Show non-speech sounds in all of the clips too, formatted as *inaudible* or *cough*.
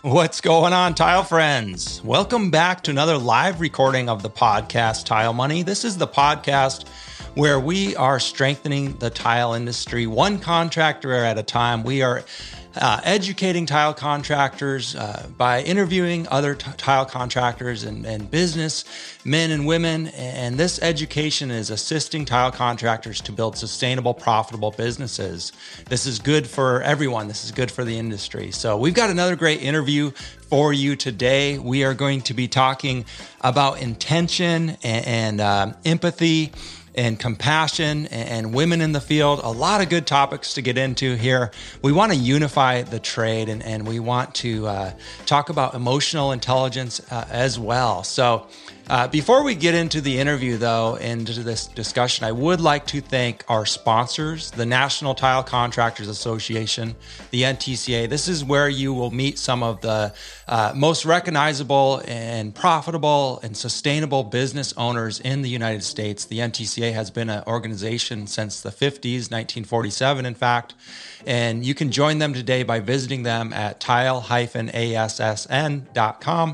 *laughs* What's going on, tile friends? Welcome back to another live recording of the podcast Tile Money. This is the podcast where we are strengthening the tile industry one contractor at a time. We are uh, educating tile contractors uh, by interviewing other t- tile contractors and, and business men and women. And this education is assisting tile contractors to build sustainable, profitable businesses. This is good for everyone. This is good for the industry. So, we've got another great interview for you today. We are going to be talking about intention and, and uh, empathy and compassion and women in the field. A lot of good topics to get into here. We want to unify the trade and, and we want to uh, talk about emotional intelligence uh, as well. So, uh, before we get into the interview, though, into this discussion, I would like to thank our sponsors, the National Tile Contractors Association, the NTCA. This is where you will meet some of the uh, most recognizable and profitable and sustainable business owners in the United States. The NTCA has been an organization since the 50s, 1947, in fact. And you can join them today by visiting them at tile-assn.com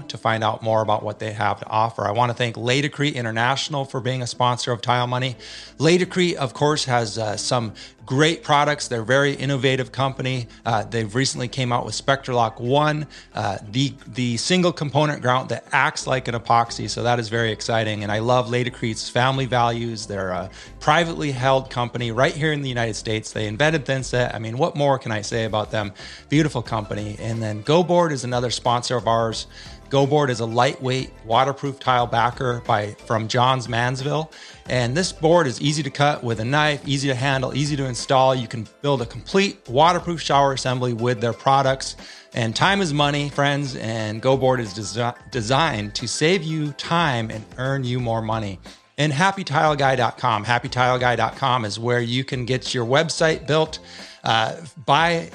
to find out more about what they have to offer. I want to thank Laticrete International for being a sponsor of Tile Money. Laticrete, of course, has uh, some great products. They're a very innovative company. Uh, they've recently came out with SpectraLock One, uh, the the single component grout that acts like an epoxy. So that is very exciting. And I love Laticrete's family values. They're a privately held company right here in the United States. They invented Thinset. I mean, what more can I say about them? Beautiful company. And then GoBoard is another sponsor of ours. GoBoard is a lightweight, waterproof tile backer by from Johns Manville, And this board is easy to cut with a knife, easy to handle, easy to install. You can build a complete waterproof shower assembly with their products. And time is money, friends, and GoBoard is desi- designed to save you time and earn you more money. And happytileguy.com. Happytileguy.com is where you can get your website built uh, by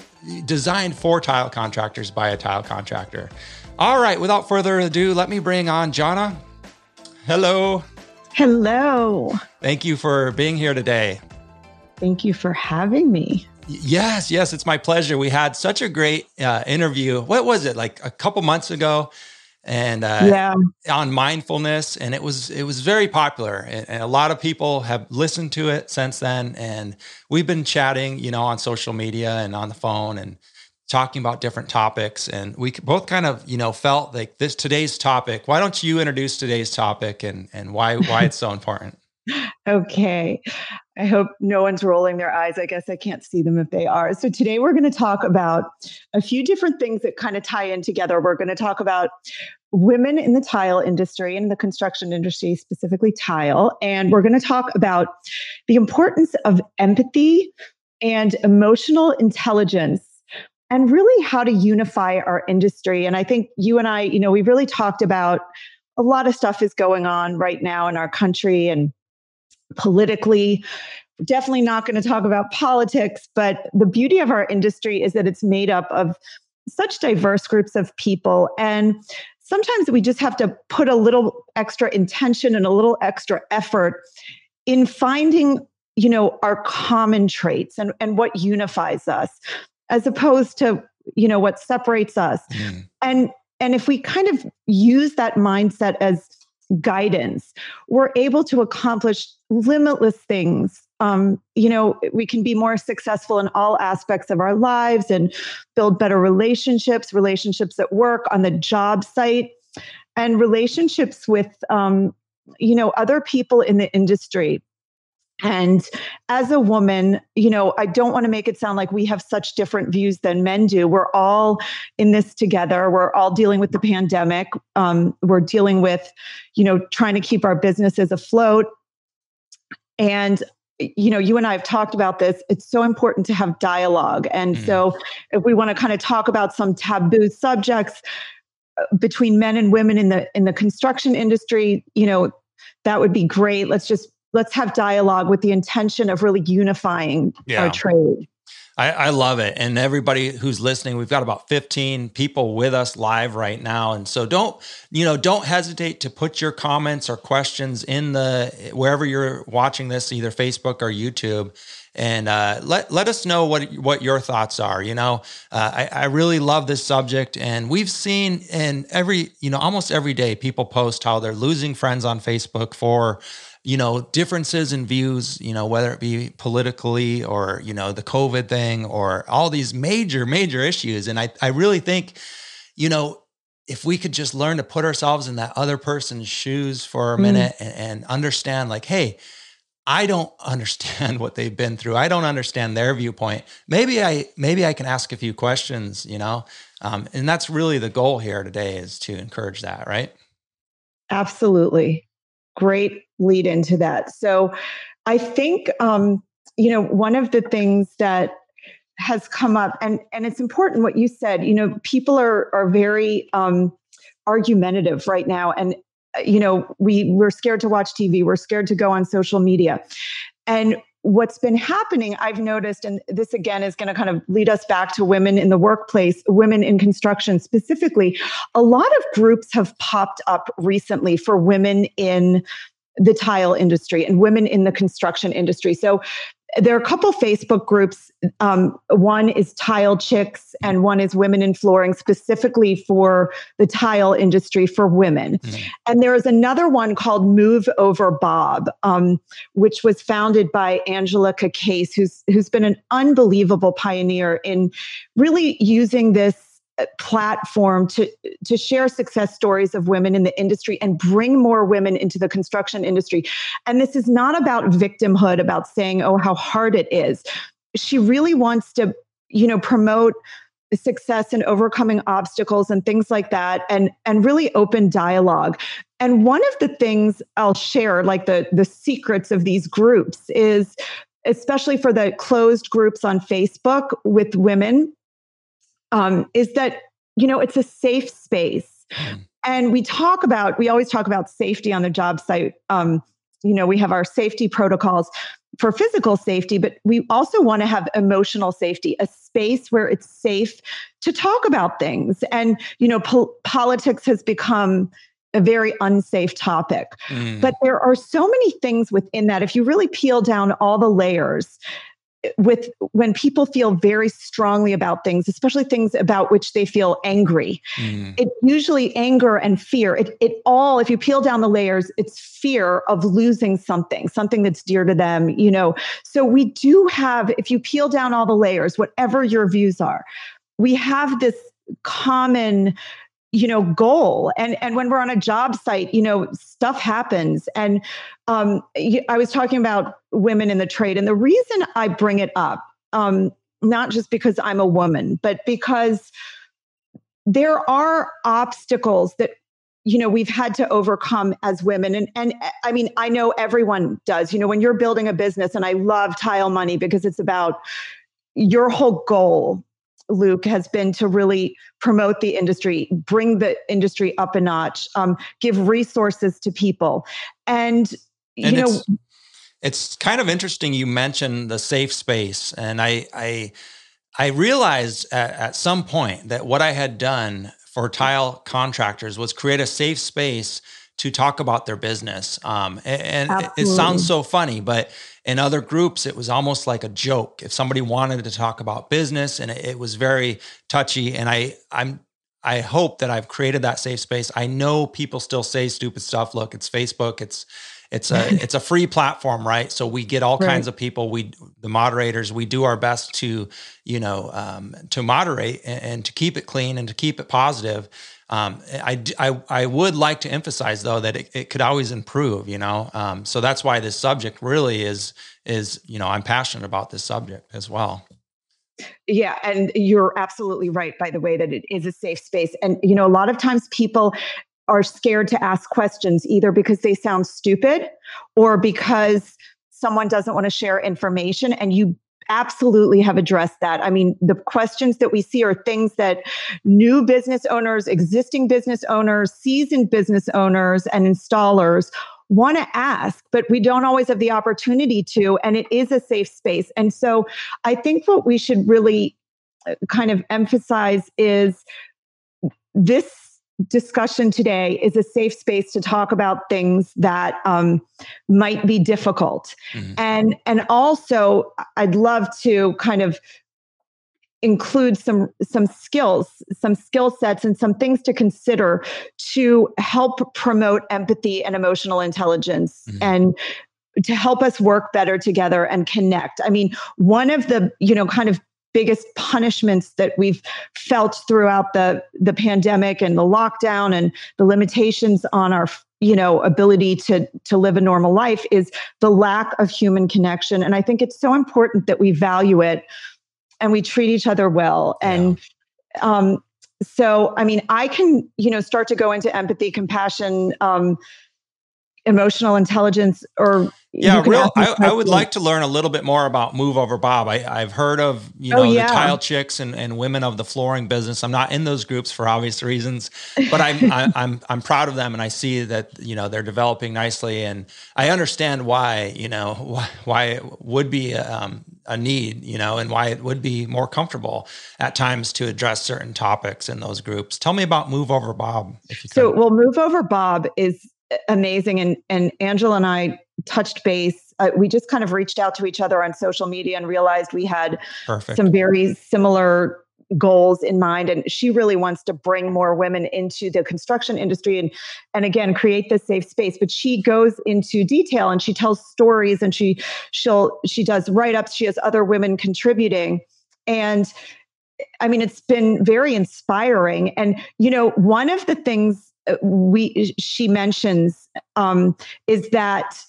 designed for tile contractors by a tile contractor. All right, without further ado, let me bring on Jana. Hello. Hello. Thank you for being here today. Thank you for having me. Yes, yes, it's my pleasure. We had such a great uh, interview. What was it like a couple months ago? And uh, yeah, on mindfulness, and it was it was very popular, and, and a lot of people have listened to it since then. And we've been chatting, you know, on social media and on the phone, and talking about different topics and we both kind of you know felt like this today's topic why don't you introduce today's topic and and why why it's so important? *laughs* Okay. I hope no one's rolling their eyes. I guess i can't see them if they are. So today we're going to talk about a few different things that kind of tie in together. We're going to talk about women in the tile industry and the construction industry specifically tile and we're going to talk about the importance of empathy and emotional intelligence and really how to unify our industry. And I think you and I, you know, we've really talked about a lot of stuff is going on right now in our country and politically. definitely not going to talk about politics, but the beauty of our industry is that it's made up of such diverse groups of people. And sometimes we just have to put a little extra intention and a little extra effort in finding you know our common traits and, and what unifies us as opposed to you know what separates us. Mm. and and if we kind of use that mindset as guidance we're able to accomplish limitless things. Um, you know we can be more successful in all aspects of our lives and build better relationships relationships at work on the job site and relationships with um, you know other people in the industry and as a woman, you know, I don't want to make it sound like we have such different views than men do. We're all in this together. We're all dealing with the pandemic. Um, we're dealing with, you know, trying to keep our businesses afloat. And you know, you and I have talked about this. It's so important to have dialogue. And mm-hmm. so, if we want to kind of talk about some taboo subjects uh, between men and women in the in the construction industry, you know, that would be great. Let's just let's have dialogue with the intention of really unifying yeah. our trade I, I, love it. And everybody who's listening, we've got about 15 people with us live right now. And so don't, you know, don't hesitate to put your comments or questions in the wherever you're watching this, either Facebook or YouTube. And uh, let let us know what what your thoughts are. You know, uh, I, I really love this subject, and we've seen in every you know almost every day people post how they're losing friends on Facebook for you know, differences in views, you know, whether it be politically or, you know, the COVID thing or all these major, major issues. And I, I really think, you know, if we could just learn to put ourselves in that other person's shoes for a mm. minute and, and understand, like, hey, I don't *laughs* understand what they've been through. I don't understand their viewpoint. Maybe I maybe I can ask a few questions, you know. Um, and that's really the goal here today is to encourage that, right? Absolutely great lead into that. So I think, um, you know, one of the things that has come up, and and it's important what you said. You know, people are are very um, argumentative right now, and you know, we we're scared to watch TV, we're scared to go on social media, and what's been happening, I've noticed, and this again is going to kind of lead us back to women in the workplace, women in construction specifically. A lot of groups have popped up recently for women in the tile industry and women in the construction industry. So there are a couple Facebook groups. Um, one is Tile Chicks, and one is Women in Flooring, specifically for the tile industry for women. Mm-hmm. And there is another one called Move Over Bob, um, which was founded by Angela Case, who's who's been an unbelievable pioneer in really using this platform to to share success stories of women in the industry and bring more women into the construction industry. And this is not about victimhood about saying oh how hard it is. She really wants to you know promote success and overcoming obstacles and things like that and and really open dialogue. And one of the things i'll share like the the secrets of these groups is especially for the closed groups on facebook with women um, is that you know it's a safe space mm. and we talk about we always talk about safety on the job site um, you know we have our safety protocols for physical safety but we also want to have emotional safety a space where it's safe to talk about things and you know po- politics has become a very unsafe topic. Mm. But there are so many things within that. If you really peel down all the layers, with when people feel very strongly about things especially things about which they feel angry mm. it usually anger and fear it, it all if you peel down the layers it's fear of losing something something that's dear to them you know so we do have if you peel down all the layers whatever your views are we have this common you know goal. And and when we're on a job site you know stuff happens. And um, i was talking about women in the trade and the reason i bring it up um, not just because i'm a woman but because there are obstacles that you know we've had to overcome as women. And and i mean i know everyone does. You know when you're building a business and i love tile money because it's about your whole goal Luke, has been to really promote the industry, bring the industry up a notch, um, give resources to people. And, you know, it's, it's, kind of interesting you mentioned the safe space. And I, I, I realized at, at some point that what I had done for tile contractors was create a safe space to talk about their business. Um, and, and it, sounds so funny, but in other groups, it was almost like a joke. If somebody wanted to talk about business, and it, it was very touchy, and I, I'm, I hope that I've created that safe space. I know people still say stupid stuff. Look, it's Facebook. It's it's a *laughs* it's a free platform, right? So we get all right. kinds of people. We the moderators. We do our best to you know um, to moderate and, and, to keep it clean and to keep it positive. Um, I, I, I would like to emphasize though that it, it could always improve, you know. Um, so that's why this subject really is is you know I'm passionate about this subject as well. Yeah, and you're absolutely right. By the way, that it is a safe space, and you know a lot of times people are scared to ask questions either because they sound stupid or because someone doesn't want to share information and you absolutely have addressed that. I mean, the questions that we see are things that new business owners, existing business owners, seasoned business owners, and installers want to ask, but we don't always have the opportunity to. And it is a safe space. And so I think what we should really uh, kind of emphasize is this discussion today is a safe space to talk about things that um, might be difficult mm-hmm. and and also i'd love to kind of include some some skills some skill sets and some things to consider to help promote empathy and emotional intelligence mm-hmm. and to help us work better together and connect i mean one of the you know kind of biggest punishments that we've felt throughout the the pandemic and the lockdown and the limitations on our you know ability to to live a normal life is the lack of human connection and i think it's so important that we value it and we treat each other well and yeah. um so i mean i can you know start to go into empathy compassion um emotional intelligence or yeah real I, I, would like to learn a little bit more about move over bob. I, have heard of you oh, know oh, yeah. the tile chicks and, and women of the flooring business. I'm not in those groups for obvious reasons but i'm I, *laughs* am i am i am proud of them and i see that you know they're developing nicely and i understand why you know *laughs* why, why it would be um, a need you know and why it would be more comfortable at times to address certain topics in those groups. Tell me about move over bob if you so well move over bob is amazing. And and Angela and I touched base. Uh, we just kind of reached out to each other on social media and realized we had Perfect. some very similar goals in mind and she really wants to bring more women into the construction industry and and again create this safe space but she goes into detail and she tells stories and she she'll she does write-ups she has other women contributing and i mean it's been very inspiring and you know one of the things we she mentions um, is that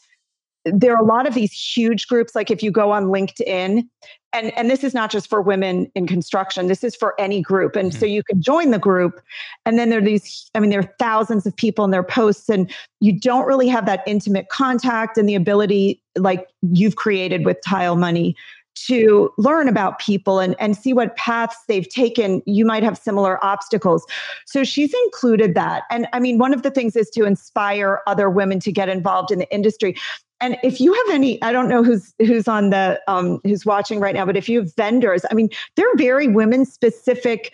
there are a lot of these huge groups like if you go on linkedin and and this is not just for women in construction this is for any group and mm-hmm. so you can join the group and then there are these i mean there are thousands of people in their posts and you don't really have that intimate contact and the ability like you've created with tile money to learn about people and, and see what paths they've taken, you might have similar obstacles. So she's included that. And I mean, one of the things is to inspire other women to get involved in the industry. And if you have any, I don't know who's who's on the um, who's watching right now, but if you have vendors, I mean, they're very women specific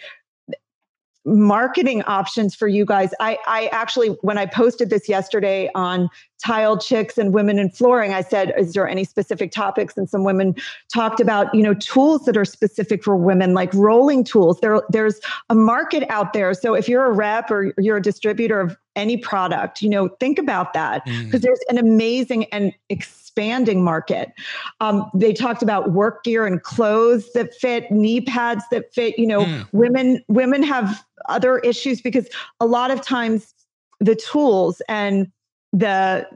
marketing options for you guys. I, I actually, when I posted this yesterday on tile chicks and women in flooring, I said, is there any specific topics? And some women talked about, you know, tools that are specific for women, like rolling tools. There, there's a market out there. So if you're a rep or you're a distributor of any product, you know, think about that because mm. there's an amazing and expanding market. Um, they talked about work gear and clothes that fit, knee pads that fit. You know, mm. women women have other issues because a lot of times the tools and the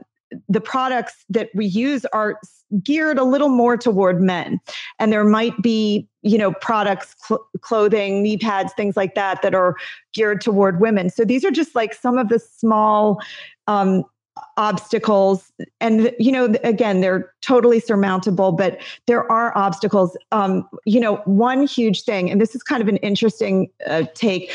the products that we use are geared a little more toward men. And there might be you know products cl- clothing knee pads things like that that are geared toward women. So these are just like some of the small um, obstacles. And you know again they're totally surmountable but there are obstacles. Um, you know one huge thing and this is kind of an interesting uh, take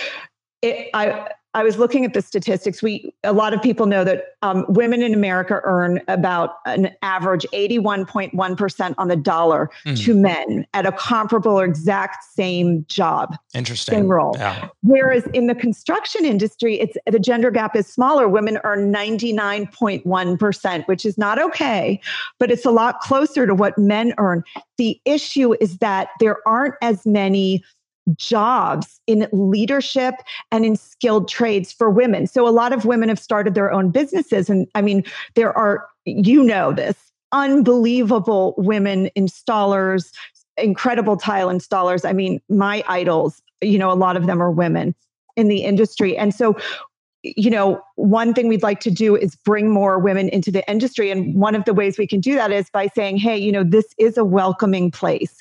it, I I was looking at the statistics. We a lot of people know that um, women in America earn about an average eighty one point one percent on the dollar mm. to men at a comparable or exact same job. Interesting. Same role. Yeah. Whereas in the construction industry, it's the gender gap is smaller. Women earn ninety nine point one percent, which is not okay, but it's a lot closer to what men earn. The issue is that there aren't as many jobs in leadership and in skilled trades for women. So a lot of women have started their own businesses. And I mean, there are, you know, this unbelievable women installers, incredible tile installers. I mean, my idols, you know, a lot of them are women in the industry. And so you know, one thing we'd like to do is bring more women into the industry. And one of the ways we can do that is by saying, hey, you know, this is a welcoming place.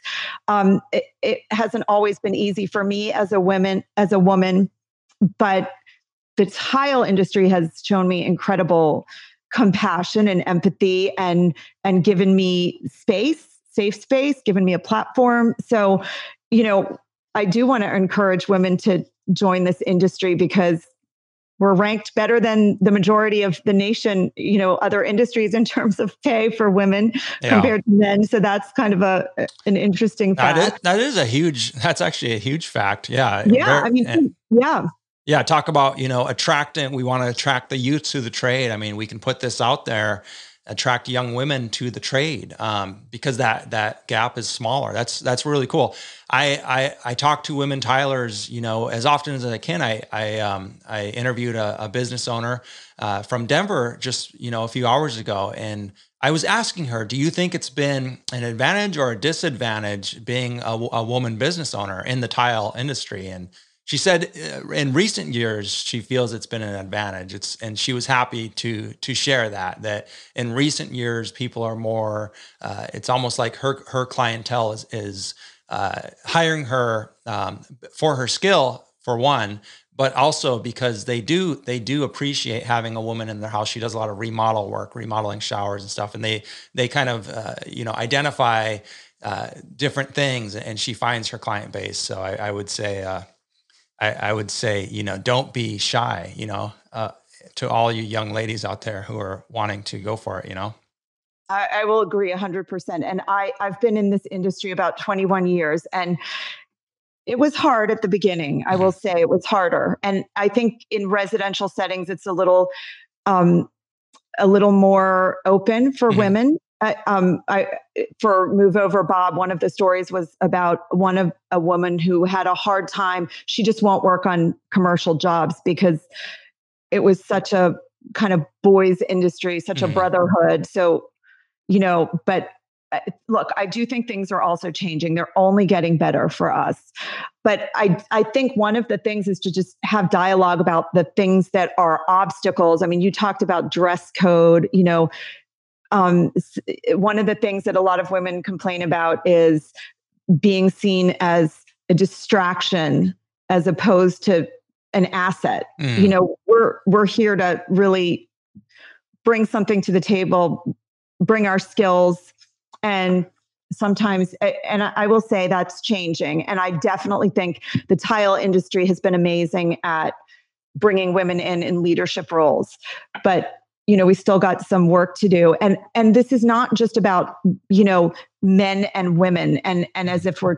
Um, it, it hasn't always been easy for me as a woman, as a woman, but the tile industry has shown me incredible compassion and empathy and and given me space, safe space, given me a platform. So, you know, I do want to encourage women to join this industry because we're ranked better than the majority of the nation, you know, other industries in terms of pay for women yeah. compared to men. So that's kind of a an interesting fact. That is, that is a huge. That's actually a huge fact. Yeah. Yeah. Very, I mean, and, yeah. Yeah. Talk about you know attracting. We want to attract the youth to the trade. I mean, we can put this out there attract young women to the trade um, because that that gap is smaller. That's that's really cool. I I, I talk to women tilers, you know, as often as I can. I I um, I interviewed a, a business owner uh, from Denver just you know a few hours ago, and I was asking her, do you think it's been an advantage or a disadvantage being a, a woman business owner in the tile industry? And she said uh, in recent years she feels it's been an advantage. It's and she was happy to to share that that in recent years people are more uh, it's almost like her her clientele is is uh, hiring her um, for her skill for one but also because they do they do appreciate having a woman in their house. She does a lot of remodel work remodeling showers and stuff and they they kind of uh, you know identify uh, different things and she finds her client base. So i, I would say uh, I, I, would say, you know, don't be shy, you know, uh, to all you young ladies out there who are wanting to go for it, you know? I, I will agree 100%. And I, I've been in this industry about 21 years and it was hard at the beginning. I will mm-hmm. say it was harder. And I think in residential settings, it's a little, um, a little more open for mm-hmm. women I, um, I, for Move Over Bob, one of the stories was about one of a woman who had a hard time. She just won't work on commercial jobs because it was such a kind of boys industry, such mm-hmm. a brotherhood. So, you know, but uh, look, I do think things are also changing. They're only getting better for us. But I, I think one of the things is to just have dialogue about the things that are obstacles. I mean, you talked about dress code, you know, um, one of the things that a lot of women complain about is being seen as a distraction as opposed to an asset. Mm. You know, we're we're here to really bring something to the table, bring our skills, and sometimes and i will say that's changing and i definitely think the tile industry has been amazing at bringing women in in leadership roles but you know we still got some work to do. And and this is not just about you know men and women and and as if we're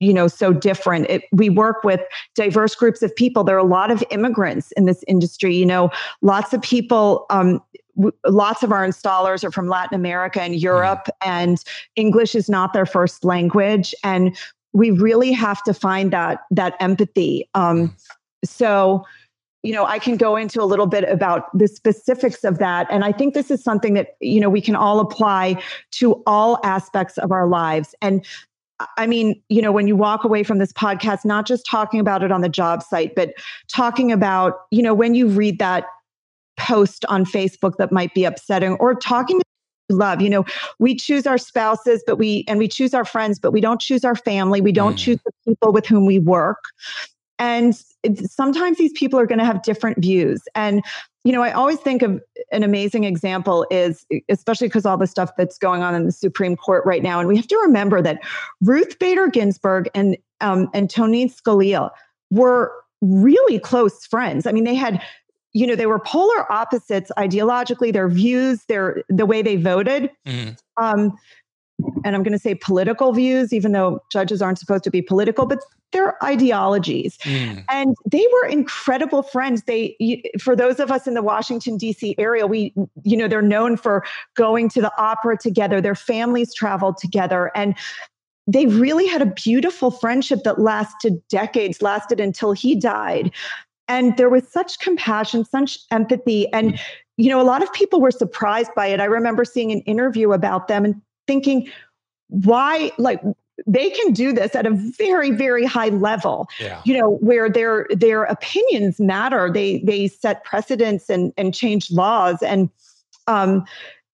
you know so different. It, we work with diverse groups of people. There are a lot of immigrants in this industry you know lots of people um, w- lots of our installers are from latin america and europe mm. and english is not their first language. And we really have to find that that empathy. Um, mm. so you know, I can go into a little bit about the specifics of that. And I think this is something that, you know, we can all apply to all aspects of our lives. And I mean, you know, when you walk away from this podcast, not just talking about it on the job site, but talking about, you know, when you read that post on Facebook that might be upsetting or talking to love you know we choose our spouses but we and we choose our friends but we don't choose our family we don't mm. choose the people with whom we work and sometimes these people are going to have different views. And, you know, I always think of an amazing example is, especially because all the stuff that's going on in the Supreme Court right now. And we have to remember that Ruth Bader Ginsburg and, um, and Tony Scalia were really close friends. I mean, they had you know they were polar opposites ideologically their views their the way they voted mm. um, and I'm going to say political views, even though judges aren't supposed to be political, but their ideologies. Mm. And they were incredible friends. They, for those of us in the Washington, D.C. area, we, you know, they're known for going to the opera together. Their families traveled together. And they really had a beautiful friendship that lasted decades, lasted until he died. And there was such compassion, such empathy. And, you know, a lot of people were surprised by it. I remember seeing an interview about them and thinking, why, like, they can do this at a very very high level yeah. you know where their their opinions matter. They they set precedents and and change laws. And um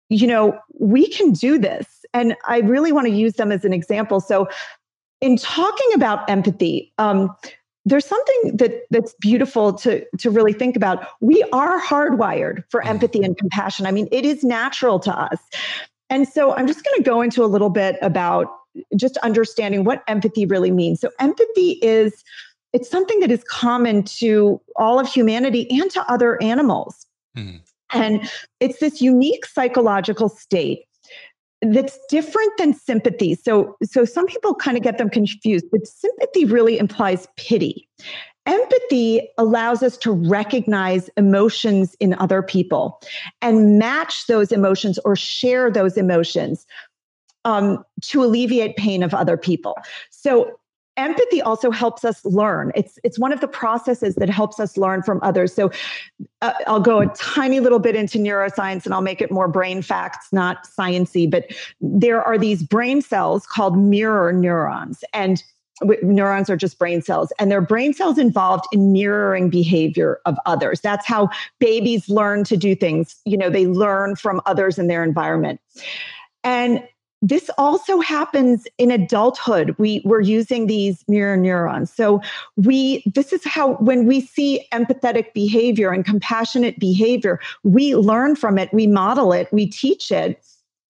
you know we can do this. And i really want to use them as an example. So in talking about empathy um there's something that that's beautiful to to really think about. We are hardwired for mm. empathy and compassion. I mean it is natural to us and so I'm just going to go into a little bit about just understanding what empathy really means. So, empathy is it's something that is common to all of humanity and to other animals. Mm. And it's this unique psychological state that's different than sympathy. So, so some people kind of get them confused, but sympathy really implies pity. Empathy allows us to recognize emotions in other people and match those emotions or share those emotions um, to alleviate pain of other people. So empathy also helps us learn. It's it's one of the processes that helps us learn from others. So uh, i'll go a tiny little bit into neuroscience and i'll make it more brain facts not sciency but there are these brain cells called mirror neurons. And neurons are just brain cells and they're brain cells involved in mirroring behavior of others. That's how babies learn to do things. You know they learn from others in their environment. And this also happens in adulthood. We we're using these mirror neurons. So we this is how when we see empathetic behavior and compassionate behavior we learn from it we model it we teach it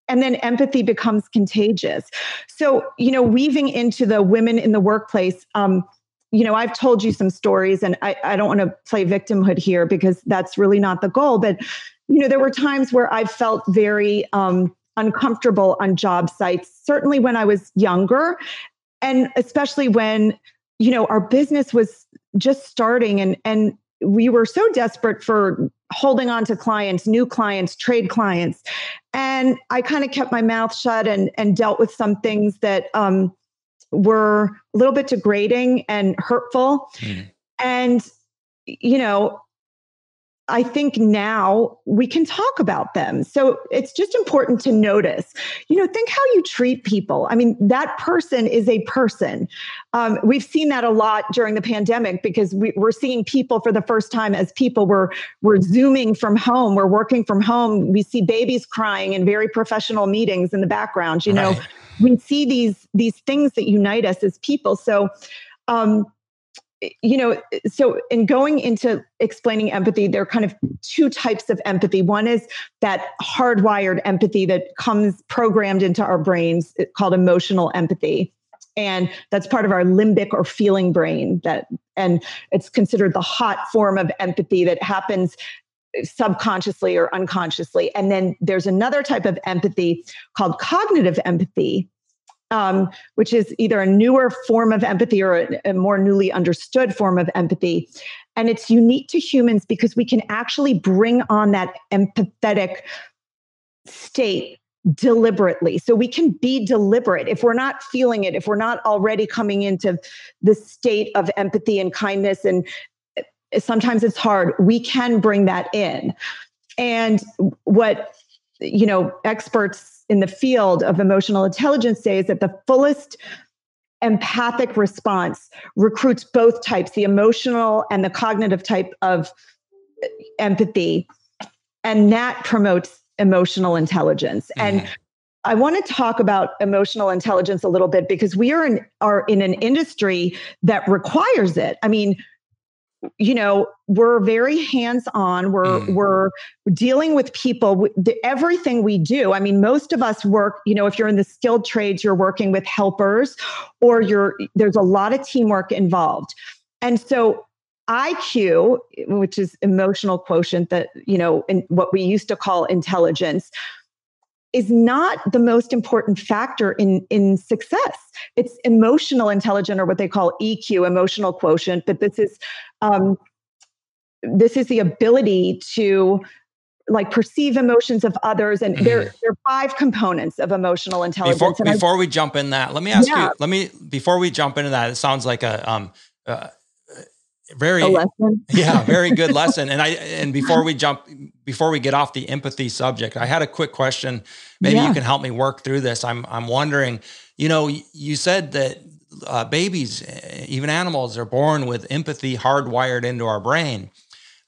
and then empathy becomes contagious so you know weaving into the women in the workplace um, you know i've told you some stories and i, I don't want to play victimhood here because that's really not the goal but you know there were times where i felt very um, uncomfortable on job sites, certainly when I was younger. And especially when, you know, our business was just starting and, and we were so desperate for holding on to clients, new clients, trade clients. And I kind of kept my mouth shut and, and dealt with some things that um, were a little bit degrading and hurtful. Mm. And, you know, I think now we can talk about them. So it's just important to notice, you know, think how you treat people. I mean, that person is a person. Um, we've seen that a lot during the pandemic because we, are seeing people for the first time as people. We're, we're Zooming from home, we're working from home. We see babies crying in very professional meetings in the background. You know, right. we see these, these things that unite us as people. So, um, Eh, you know, eh, so in going into explaining empathy, there are kind of two types of empathy. One is that hardwired empathy that comes programmed into our brains eh, called emotional empathy. And that's part of our limbic or feeling brain that and it's considered the hot form of empathy that happens subconsciously or unconsciously. And then there's another type of empathy called cognitive empathy, um, which is either a newer form of empathy or a, a more newly understood form of empathy. And it's unique to humans because we can actually bring on that empathetic state deliberately. So we can be deliberate. If we're not feeling it, if we're not already coming into the state of empathy and kindness, and eh, sometimes it's hard, we can bring that in. And what, you know, experts in the field of emotional intelligence says that the fullest empathic response recruits both types the emotional and the cognitive type of empathy and that promotes emotional intelligence mm-hmm. and I want to talk about emotional intelligence a little bit because we are in are in an industry that requires it. I mean, you know we're very hands on we're mm. we're dealing with people. Everything we do i mean most of us work you know if you're in the skilled trades you're working with helpers or you're there's a lot of teamwork involved. And so iq which is emotional quotient that you know in what we used to call intelligence is not the most important factor in in success. It's emotional intelligence, or what they call EQ, emotional quotient. But this is um, this is the ability to like perceive emotions of others and there, mm-hmm. there are five components of emotional intelligence before, before I, we jump in that let me ask yeah. you let me before we jump into that it sounds like a um uh, very *laughs* yeah very good *laughs* lesson. And i and before we jump before we get off the empathy subject i had a quick question. Maybe yeah. you can help me work through this. I'm i'm wondering you know you said that uh, babies even animals are born with empathy hardwired into our brain.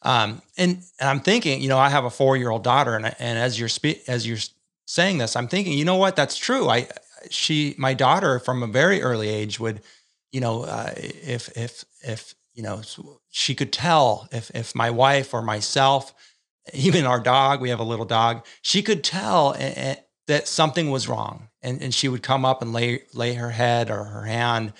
Um, and, and i'm thinking you know i have a four year old daughter and, and as you're spe- as you're saying this i'm thinking you know what? That's true. I she my daughter from a very early age would you know uh, if if if you know, she could tell if if my wife or myself, even our dog, we have a little dog, she could tell that something was wrong, and and she would come up and lay lay her head or her hand.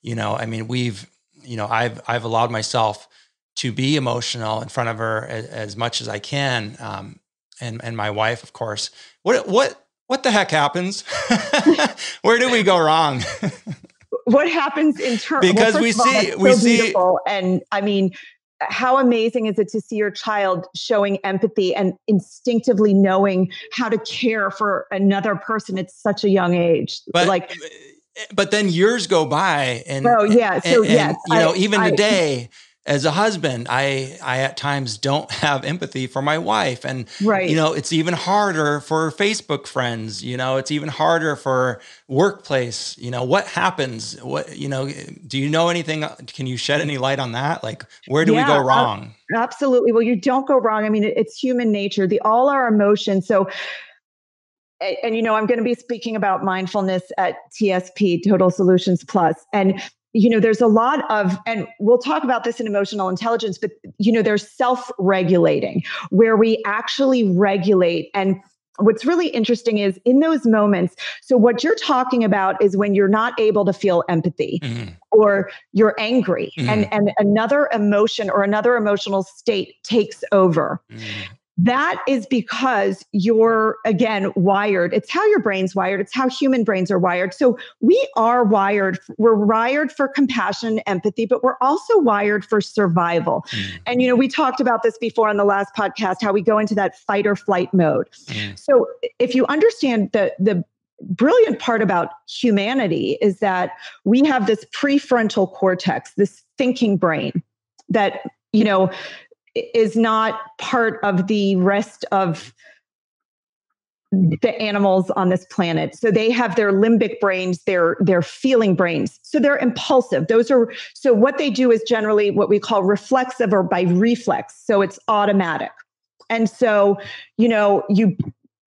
You know, I mean, we've you know, I've I've allowed myself to be emotional in front of her as, as much as I can, um, and and my wife, of course. What what what the heck happens? *laughs* Where do we go wrong? *laughs* what happens in terms because well, we see all, we so see beautiful. and I mean how amazing is it to see your child showing empathy and instinctively knowing how to care for another person at such a young age but, like eh, but then years go by and oh yeah so and, yes you know I, even I, today as a husband i i at times don't have empathy for my wife. And right. you know it's even harder for facebook friends you know it's even harder for workplace you know what happens? What you know do you know anything? Can you shed any light on that? Like where do yeah, we go wrong? uh, absolutely. Well you don't go wrong. I mean it's human nature. The all our emotions. So and, and you know i'm going to be speaking about mindfulness at tsp total solutions plus. And you know there's a lot of and we'll talk about this in emotional intelligence but you know there's self-regulating where we actually regulate and what's really interesting is in those moments so what you're talking about is when you're not able to feel empathy mm-hmm. or you're angry mm-hmm. and and another emotion or another emotional state takes over mm-hmm. That is because you're, again, wired. It's how your brain's wired. It's how human brains are wired. So we are wired. We're wired for compassion, empathy, but we're also wired for survival. Mm. And, you know, we talked about this before on the last podcast, how we go into that fight or flight mode. Mm. So if you understand the, the, brilliant part about humanity is that we have this prefrontal cortex, this thinking brain that you know is not part of the rest of the animals on this planet. So they have their limbic brains, their their feeling brains. So they're impulsive. Those are so what they do is generally what we call reflexive or by reflex. So it's automatic. And so, you know, you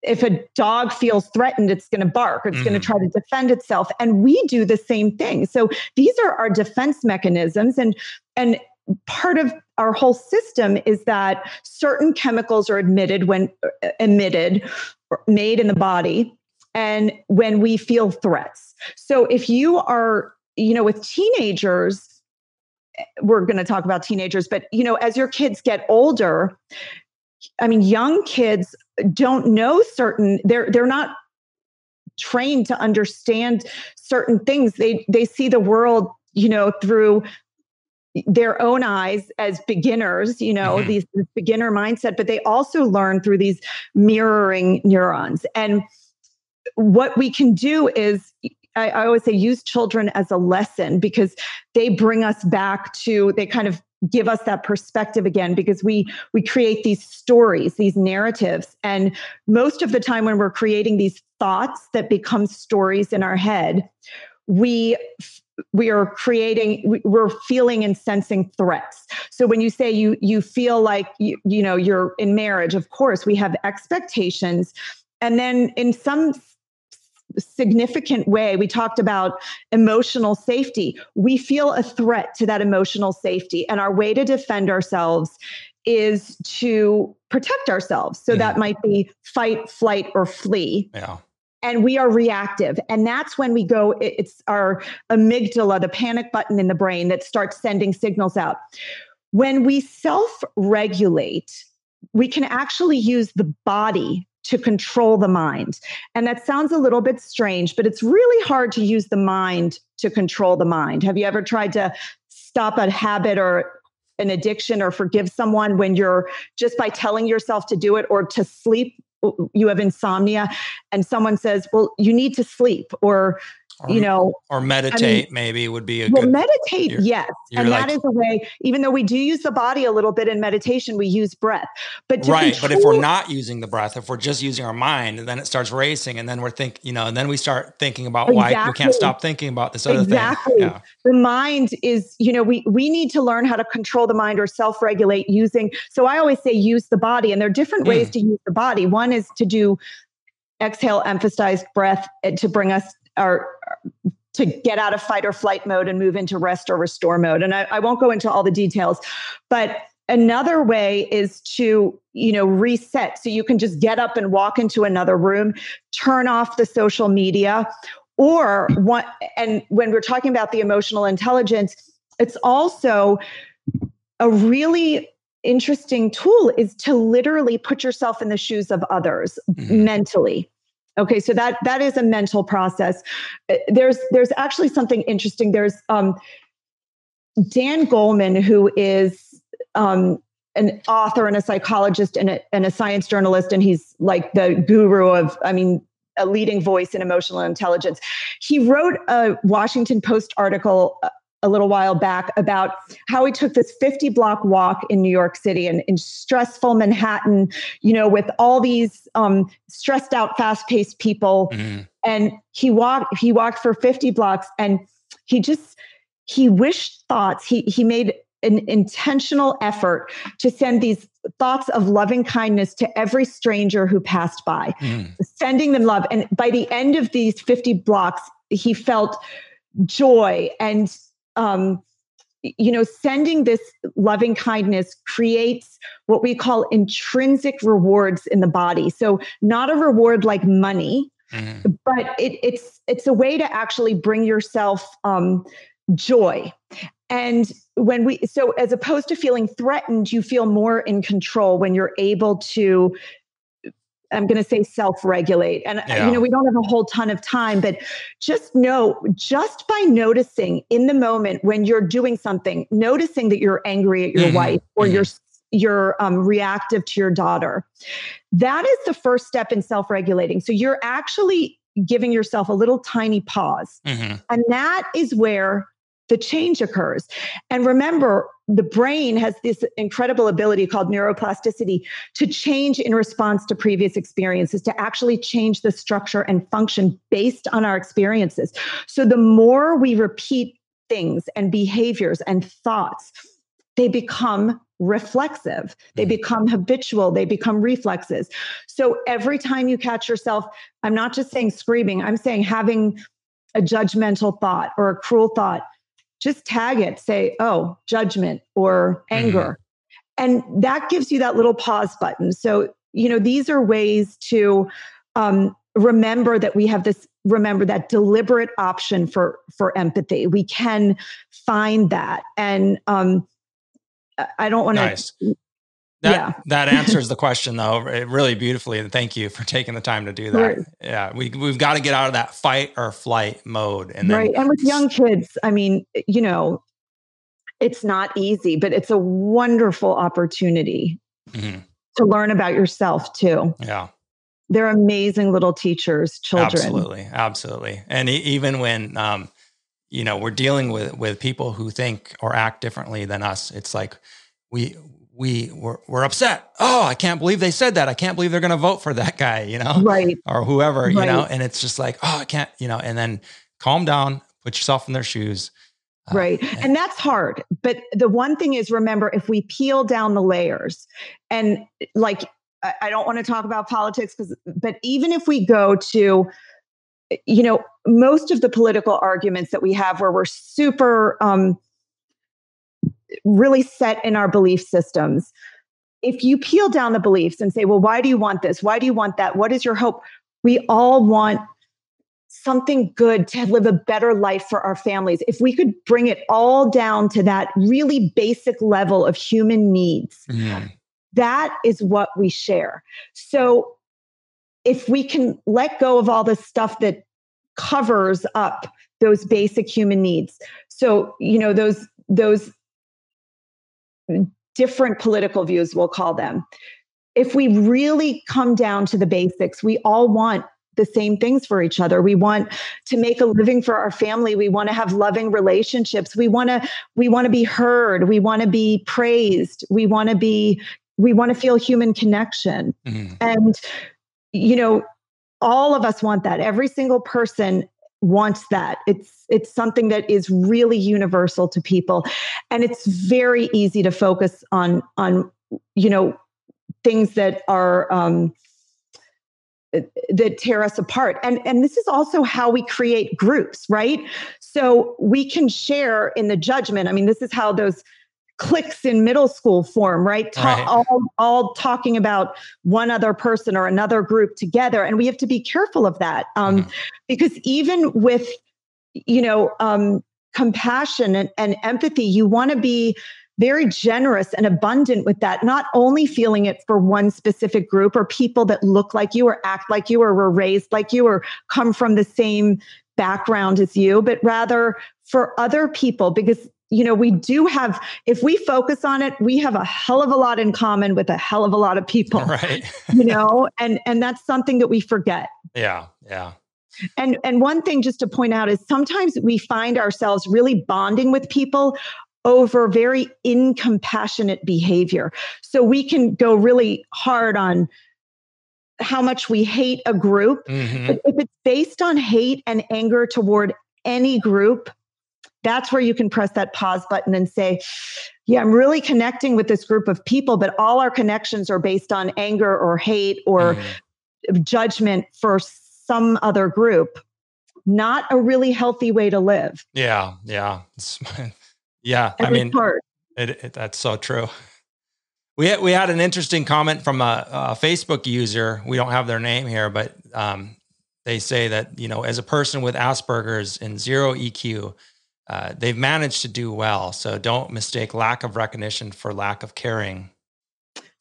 if a dog feels threatened, it's going to bark, it's mm. going to try to defend itself. And we do the same thing. So these are our defense mechanisms. And and part of our whole system is that certain chemicals are emitted when uh, emitted made in the body and when we feel threats. So if you are you know with teenagers we're going to talk about teenagers but you know as your kids get older i mean young kids don't know certain they're they're not trained to understand certain things. They they see the world you know through their own eyes as beginners, you know, mm-hmm. these beginner mindset, but they also learn through these mirroring neurons. And what we can do is I, I, always say use children as a lesson because they bring us back to they kind of give us that perspective again because we we create these stories these narratives and most of the time when we're creating these thoughts that become stories in our head we we are creating we're feeling and sensing threats. So when you say you you feel like you, you know you're in marriage of course we have expectations. And then in some significant way we talked about emotional safety. We feel a threat to that emotional safety and our way to defend ourselves is to protect ourselves. So mm that might be fight flight or flee. Yeah and we are reactive. And that's when we go it's our amygdala the panic button in the brain that starts sending signals out. When we self regulate we can actually use the body to control the mind. And that sounds a little bit strange but it's really hard to use the mind to control the mind. Have you ever tried to stop a habit or an addiction or forgive someone when you're just by telling yourself to do it or to sleep you have insomnia and someone says well you need to sleep or or, you know or meditate I mean, maybe would be a well good, meditate you're, yes you're and like, that is a way even though we do use the body a little bit in meditation we use breath but right control, but if we're not using the breath if we're just using our mind then it starts racing and then we're think you know and then we start thinking about exactly. why we can't stop thinking about this other exactly. thing yeah. the mind is you know we we need to learn how to control the mind or self-regulate using so i always say use the body and there are different mm. ways to use the body one is to do exhale emphasized breath eh, to bring us our to get out of fight or flight mode and move into rest or restore mode. And I, I won't go into all the details, but another way is to you know reset so you can just get up and walk into another room turn off the social media or what and when we're talking about the emotional intelligence it's also a really interesting tool is to literally put yourself in the shoes of others mm-hmm. mentally okay so that that is a mental process. Uh, there's there's actually something interesting. There's um dan goleman who is um an author and a psychologist and a, and a science journalist and he's like the guru of i mean a leading voice in emotional intelligence. He wrote a washington post article uh, a little while back about how he took this 50 block walk in New York City and in stressful Manhattan, you know, with all these um, stressed out, fast paced people. Mm-hmm. And he walked, he walked for 50 blocks and he just, he wished thoughts. He, he made an intentional effort to send these thoughts of loving kindness to every stranger who passed by, mm. sending them love. And by the end of these 50 blocks, he felt joy and um, you know, sending this loving kindness creates what we call intrinsic rewards in the body. So, not a reward like money, mm-hmm. but it, it's it's a way to actually bring yourself um, joy. And when we, so as opposed to feeling threatened, you feel more in control when you're able to I'm going to say self regulate. And, yeah. you know, we don't have a whole ton of time, but just know, just by noticing in the moment when you're doing something, noticing that you're angry at your mm-hmm. wife or mm-hmm. you're you're um, reactive to your daughter. That is the first step in self regulating. So you're actually giving yourself a little tiny pause. Mm-hmm. And that is where the change occurs. And remember, the brain has this incredible ability called neuroplasticity to change in response to previous experiences, to actually change the structure and function based on our experiences. So the more we repeat things and behaviors and thoughts, they become reflexive, they mm. become habitual, they become reflexes. So every time you catch yourself, I'm not just saying screaming, I'm saying having a judgmental thought or a cruel thought just tag it, say, oh, judgment or anger. Mm-hmm. And that gives you that little pause button. So, you know, these are ways to um, remember that we have this remember that deliberate option for for empathy we can find that and um i don't want to nice. That, yeah. *laughs* that answers the question though really beautifully and thank you for taking the time to do that right. yeah we, we've got to get out of that fight or flight mode and then, right and with young kids i mean you know it's not easy but it's a wonderful opportunity mm-hmm. to learn about yourself too yeah they're amazing little teachers children absolutely absolutely and even when um you know we're dealing with with people who think or act differently than us it's like we we were, were upset. Oh, I can't believe they said that. I can't believe they're going to vote for that guy, you know, right? Or whoever, right. you know. And it's just like, oh, I can't, you know. And then calm down, put yourself in their shoes, uh, right. And, and that's hard. But the one thing is, remember, if we peel down the layers, and like, I, I don't want to talk about politics because, but even if we go to you know most of the political arguments that we have where we're super um, really set in our belief systems. If you peel down the beliefs and say, well, why do you want this? Why do you want that? What is your hope? We all want something good to live a better life for our families. If we could bring it all down to that really basic level of human needs, mm. that is what we share. So if we can let go of all the stuff that covers up those basic human needs. So, you know, those those different political views, we'll call them. If we really come down to the basics, we all want the same things for each other. We want to make a living for our family. We want to have loving relationships. We want to we want to be heard. We want to be praised. We want to be we want to feel human connection. Mm-hmm. And you know, all of us want that. Every single person wants that. It's it's something that is really universal to people. And it's very easy to focus on on you know things that are um that tear us apart. And and this is also how we create groups right? So we can share in the judgment. I mean this is how those cliques in middle school form, right? Ta- right. All, all talking about one other person or another group together. And we have to be careful of that um, mm-hmm. because even with, you know, um, compassion and, and empathy, you want to be very generous and abundant with that, not only feeling it for one specific group or people that look like you or act like you or were raised like you or come from the same background as you, but rather for other people because you know we do have if we focus on it we have a hell of a lot in common with a hell of a lot of people *laughs* right *laughs* you know and and that's something that we forget yeah yeah and and one thing just to point out is sometimes we find ourselves really bonding with people over very incompassionate behavior. So we can go really hard on how much we hate a group. Mm-hmm. But if it's based on hate and anger toward any group, that's where you can press that pause button and say, yeah, I'm really connecting with this group of people, but all our connections are based on anger or hate or mm-hmm. judgment for some other group. Not a really healthy way to live. Yeah, yeah. *laughs* Yeah, I mean, it, it, that's so true. We had, we had an interesting comment from a, a, Facebook user. We don't have their name here, but um, they say that you know, as a person with Asperger's and zero EQ, uh, they've managed to do well. So don't mistake lack of recognition for lack of caring.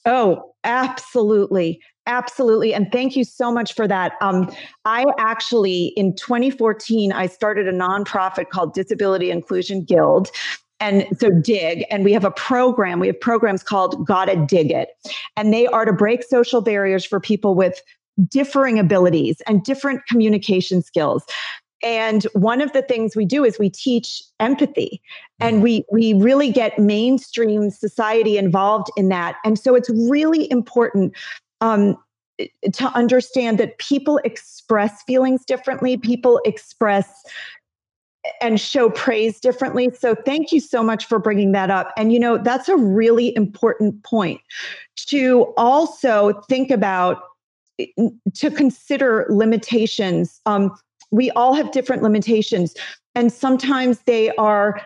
Oh, absolutely. Absolutely. And thank you so much for that. Um, I actually, in 2014, I started a nonprofit called Disability Inclusion Guild and so dig and we have a program we have programs called gotta dig it and they are to break social barriers for people with differing abilities and different communication skills and one of the things we do is we teach empathy and we we really get mainstream society involved in that and so it's really important um, to understand that people express feelings differently people express and show praise differently. So thank you so much for bringing that up. And you know, that's a really important point to also think about to consider limitations. Um, we all have different limitations, and sometimes they are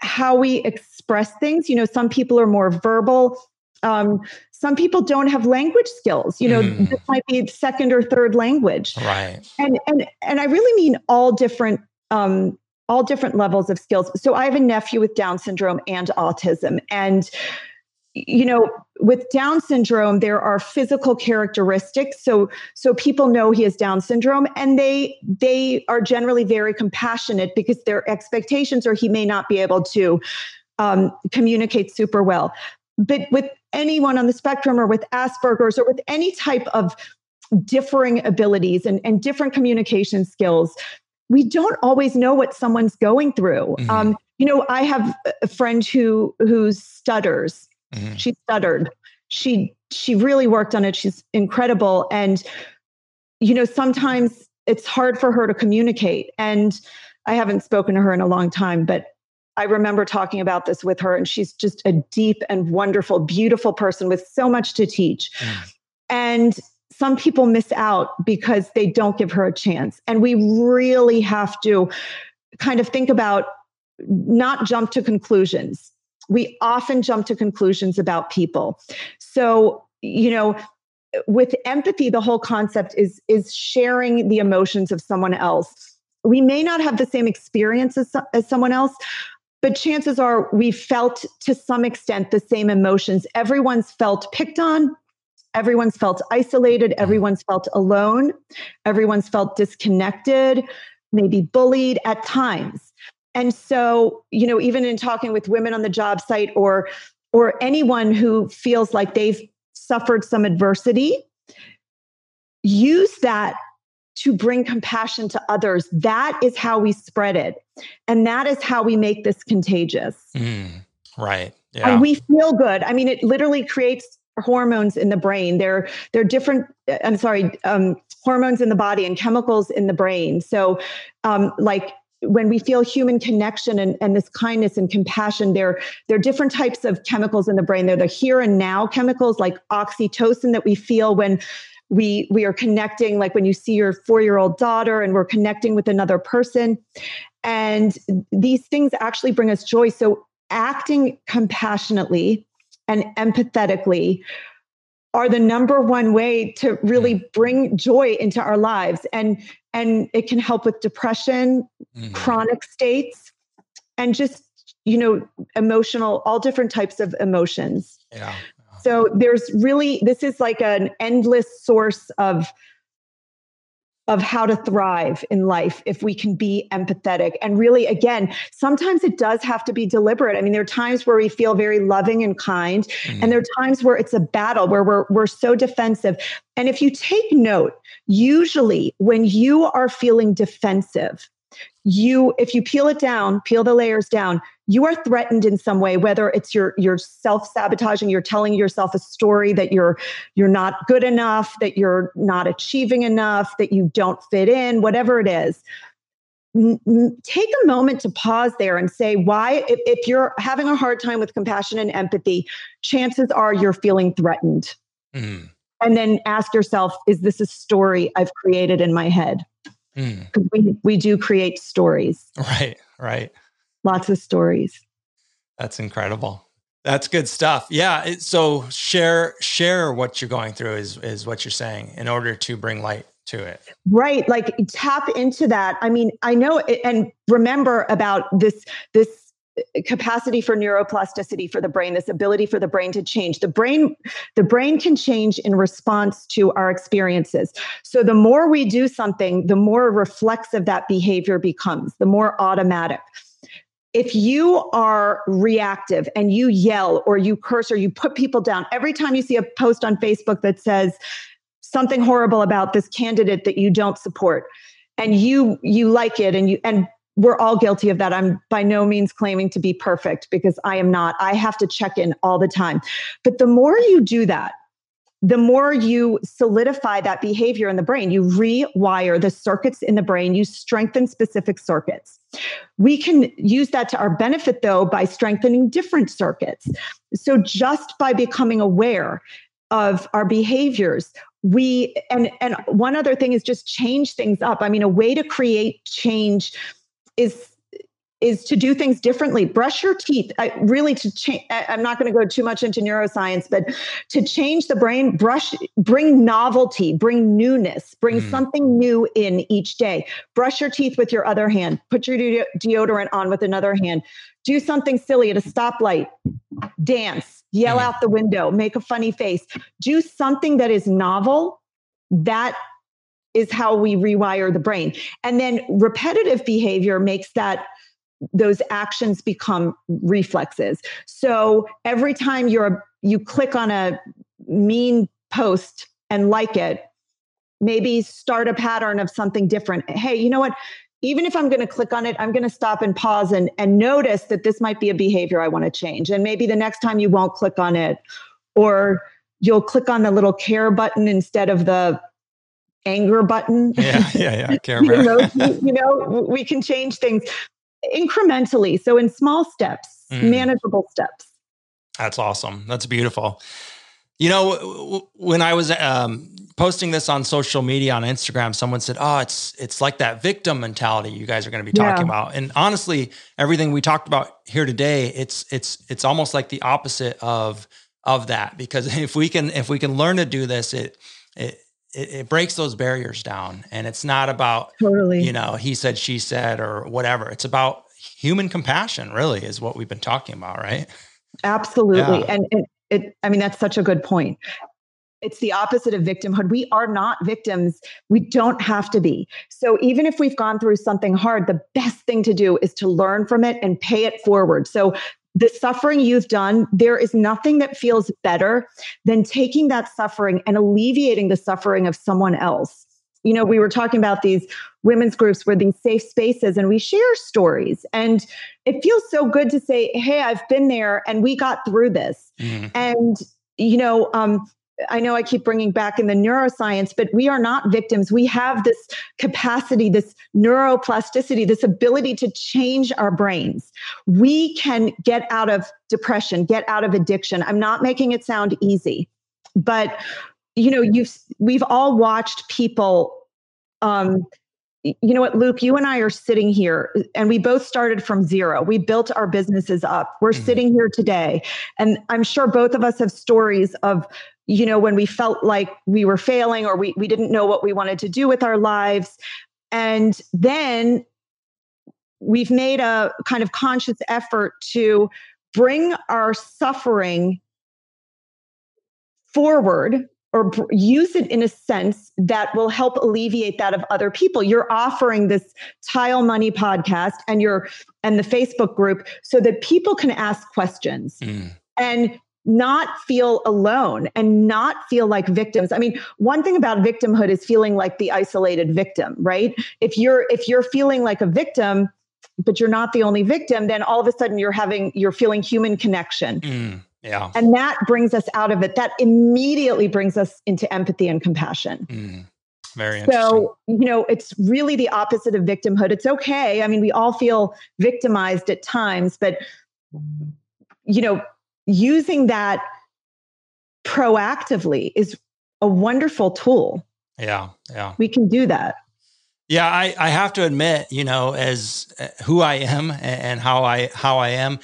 how we express things. You know, some people are more verbal. Um, some people don't have language skills. You know, mm. this might be second or third language. Right. And and and I really mean all different um, all different levels of skills. So I have a nephew with Down syndrome and autism. And, you know, with Down syndrome, there are physical characteristics. So so people know he has Down syndrome and they they are generally very compassionate because their expectations are he may not be able to um, communicate super well. But with anyone on the spectrum or with Asperger's or with any type of differing abilities and, and different communication skills, we don't always know what someone's going through. Mm-hmm. Um, you know, I have a friend who who stutters. Mm-hmm. She stuttered. She she really worked on it. She's incredible. And you know, sometimes it's hard for her to communicate. And I haven't spoken to her in a long time, but I remember talking about this with her, and she's just a deep and wonderful, beautiful person with so much to teach. Mm. And some people miss out because they don't give her a chance. And we really have to kind of think about not jump to conclusions. We often jump to conclusions about people. So, you know, with empathy, the whole concept is, is sharing the emotions of someone else. We may not have the same experience as, as someone else, but chances are we felt to some extent the same emotions. Everyone's felt picked on, everyone's felt isolated, mm. everyone's felt alone, everyone's felt disconnected, maybe bullied at times. And so, you know, even in talking with women on the job site or or anyone who feels like they've suffered some adversity, use that to bring compassion to others. That is how we spread it. And that is how we make this contagious. Mm, right. Yeah. And we feel good. I mean, it literally creates hormones in the brain. They're they're different. I'm sorry, um, hormones in the body and chemicals in the brain. So, um, like when we feel human connection and, and this kindness and compassion, there, there are different types of chemicals in the brain. They're the here and now chemicals like oxytocin that we feel when we we are connecting, like when you see your four-year-old daughter and we're connecting with another person. And these things actually bring us joy. So acting compassionately and empathetically are the number one way to really mm. bring joy into our lives and and it can help with depression mm-hmm. chronic states and just you know emotional all different types of emotions yeah so there's really this is like an endless source of of how to thrive in life if we can be empathetic. And really, again, sometimes it does have to be deliberate. I mean, there are times where we feel very loving and kind, mm. and there are times where it's a battle where we're, we're so defensive. And if you take note, usually when you are feeling defensive, you if you peel it down peel the layers down you are threatened in some way whether it's your you're self-sabotaging you're telling yourself a story that you're you're not good enough that you're not achieving enough that you don't fit in whatever it is take a moment to pause there and say why if, if you're having a hard time with compassion and empathy chances are you're feeling threatened mm. And then ask yourself is this a story i've created in my head Mm. We, we do create stories. Right, right. Lots of stories. That's incredible. That's good stuff. Yeah. It, so share share what you're going through is is what you're saying in order to bring light to it. Right. Like tap into that. I mean, I know and remember about this this capacity for neuroplasticity for the brain this ability for the brain to change. The brain the brain can change in response to our experiences. So the more we do something the more reflexive that behavior becomes the more automatic. If you are reactive and you yell or you curse or you put people down every time you see a post on facebook that says something horrible about this candidate that you don't support and you you like it and you and we're all guilty of that. I'm by no means claiming to be perfect because I am not. I have to check in all the time. But the more you do that, the more you solidify that behavior in the brain, you rewire the circuits in the brain, you strengthen specific circuits. We can use that to our benefit, though, by strengthening different circuits. So, just by becoming aware of our behaviors, we and and one other thing is just change things up. I mean, a way to create change is is to do things differently. Brush your teeth. I, really to change i'm not going to go too much into neuroscience but to change the brain brush bring novelty bring newness bring mm. something new in each day. Brush your teeth with your other hand. Put your de- deodorant on with another hand. Do something silly at a stoplight. Dance. Yell mm. out the window. Make a funny face. Do something that is novel that is how we rewire the brain. And then repetitive behavior makes that those actions become reflexes. So every time you're you click on a mean post and like it, maybe start a pattern of something different. Hey, you know what? Even if I'm going to click on it, I'm going to stop and pause and, and notice that this might be a behavior I want to change. And maybe the next time you won't click on it, or you'll click on the little care button instead of the anger button. *laughs* Yeah, yeah, yeah. I can't remember. you, know, you know, we can change things incrementally. So in small steps, mm. manageable steps. That's awesome. That's beautiful. You know, when I was um, posting this on social media on Instagram, someone said, "Oh, it's it's like that victim mentality you guys are going to be talking yeah. about." And honestly, everything we talked about here today, it's it's it's almost like the opposite of of that because *laughs* if we can if we can learn to do this, it it it, it, breaks those barriers down and it's not about totally you know he said she said or whatever it's about human compassion really is what we've been talking about right absolutely yeah. and, and it i mean that's such a good point it's the opposite of victimhood. We are not victims. We don't have to be. So, even if we've gone through something hard, the best thing to do is to learn from it and pay it forward. So, the suffering you've done, there is nothing that feels better than taking that suffering and alleviating the suffering of someone else. You know, we were talking about these women's groups where these safe spaces and we share stories. And it feels so good to say, hey, I've been there and we got through this. Mm-hmm. And, you know, um, I know I keep bringing back in the neuroscience, but we are not victims. We have this capacity, this neuroplasticity, this ability to change our brains. We can get out of depression, get out of addiction. I'm not making it sound easy, but you know, you've we've all watched people um, you know what, Luke, you and I are sitting here and we both started from zero. We built our businesses up. We're mm-hmm. sitting here today. And I'm sure both of us have stories of you know, when we felt like we were failing or we, we didn't know what we wanted to do with our lives. And then we've made a kind of conscious effort to bring our suffering forward or use it in a sense that will help alleviate that of other people. You're offering this Tile Money podcast and your and the Facebook group so that people can ask questions. Mm. And not feel alone and not feel like victims. I mean, one thing about victimhood is feeling like the isolated victim, right? If you're if you're feeling like a victim, but you're not the only victim, then all of a sudden you're having you're feeling human connection. Mm, yeah. And that brings us out of it. That immediately brings us into empathy and compassion. Mm, very interesting. So, you know, it's really the opposite of victimhood. It's okay. I mean, we all feel victimized at times, but you know, using that proactively is a wonderful tool. Yeah, yeah. We can do that. Yeah, I, I have to admit, you know, as uh, who I am and how I how I am,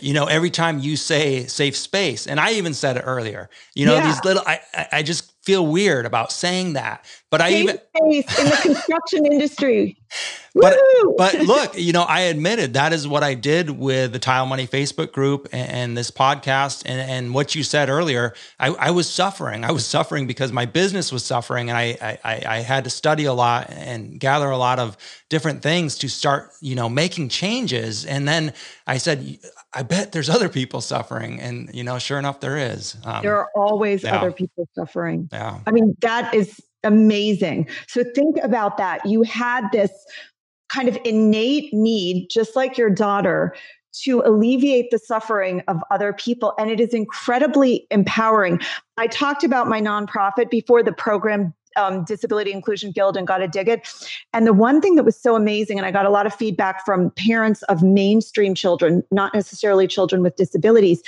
you know, every time you say safe space, and I even said it earlier, you know, yeah. these little I I just feel weird about saying that. But I even space in the construction industry. *laughs* But but *laughs* look, you know, I admitted that is what I did with the Tile Money Facebook group and, and this podcast and, and what you said earlier. I, I, was suffering. I was suffering because my business was suffering, and I, I I had to study a lot and gather a lot of different things to start, you know, making changes. And then I said, I bet there's other people suffering. And, you know, sure enough, there is. Um, there are always yeah. other people suffering. Yeah. I mean, that is amazing. So think about that. You had this kind of innate need, just like your daughter, to alleviate the suffering of other people. And it is incredibly empowering. I talked about my nonprofit before the program um, Disability Inclusion Guild and Gotta Dig It. And the one thing that was so amazing, and I got a lot of feedback from parents of mainstream children, not necessarily children with disabilities,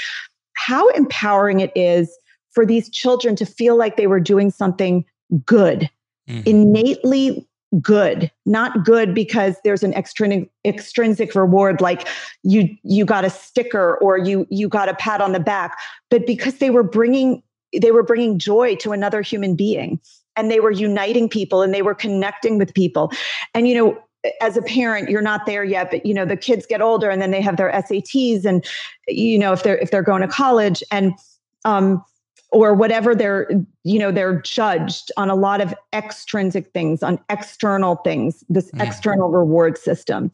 how empowering it is for these children to feel like they were doing something good, mm-hmm. innately good not good because there's an extrinsic extrinsic reward like you you got a sticker or you you got a pat on the back but because they were bringing they were bringing joy to another human being and they were uniting people and they were connecting with people. And, you know, as a parent you're not there yet but you know the kids get older and then they have their SATs and you know if they're if they're going to college and um or whatever they're you know they're judged on a lot of extrinsic things on external things this yeah. external reward system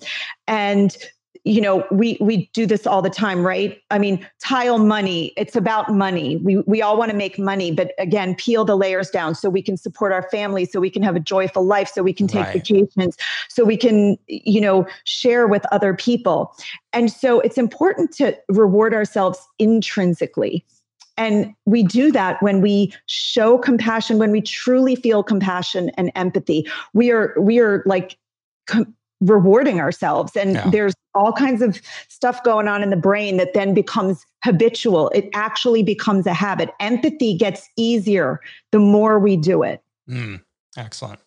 and you know we we do this all the time right? I mean tile money it's about money. We we all want to make money but again peel the layers down so we can support our families so we can have a joyful life so we can take right. vacations so we can you know share with other people. And so it's important to reward ourselves intrinsically. And we do that when we show compassion when we truly feel compassion and empathy. We are we are like com- rewarding ourselves. And yeah. there's all kinds of stuff going on in the brain that then becomes habitual. It actually becomes a habit. Empathy gets easier the more we do it. Mm, excellent.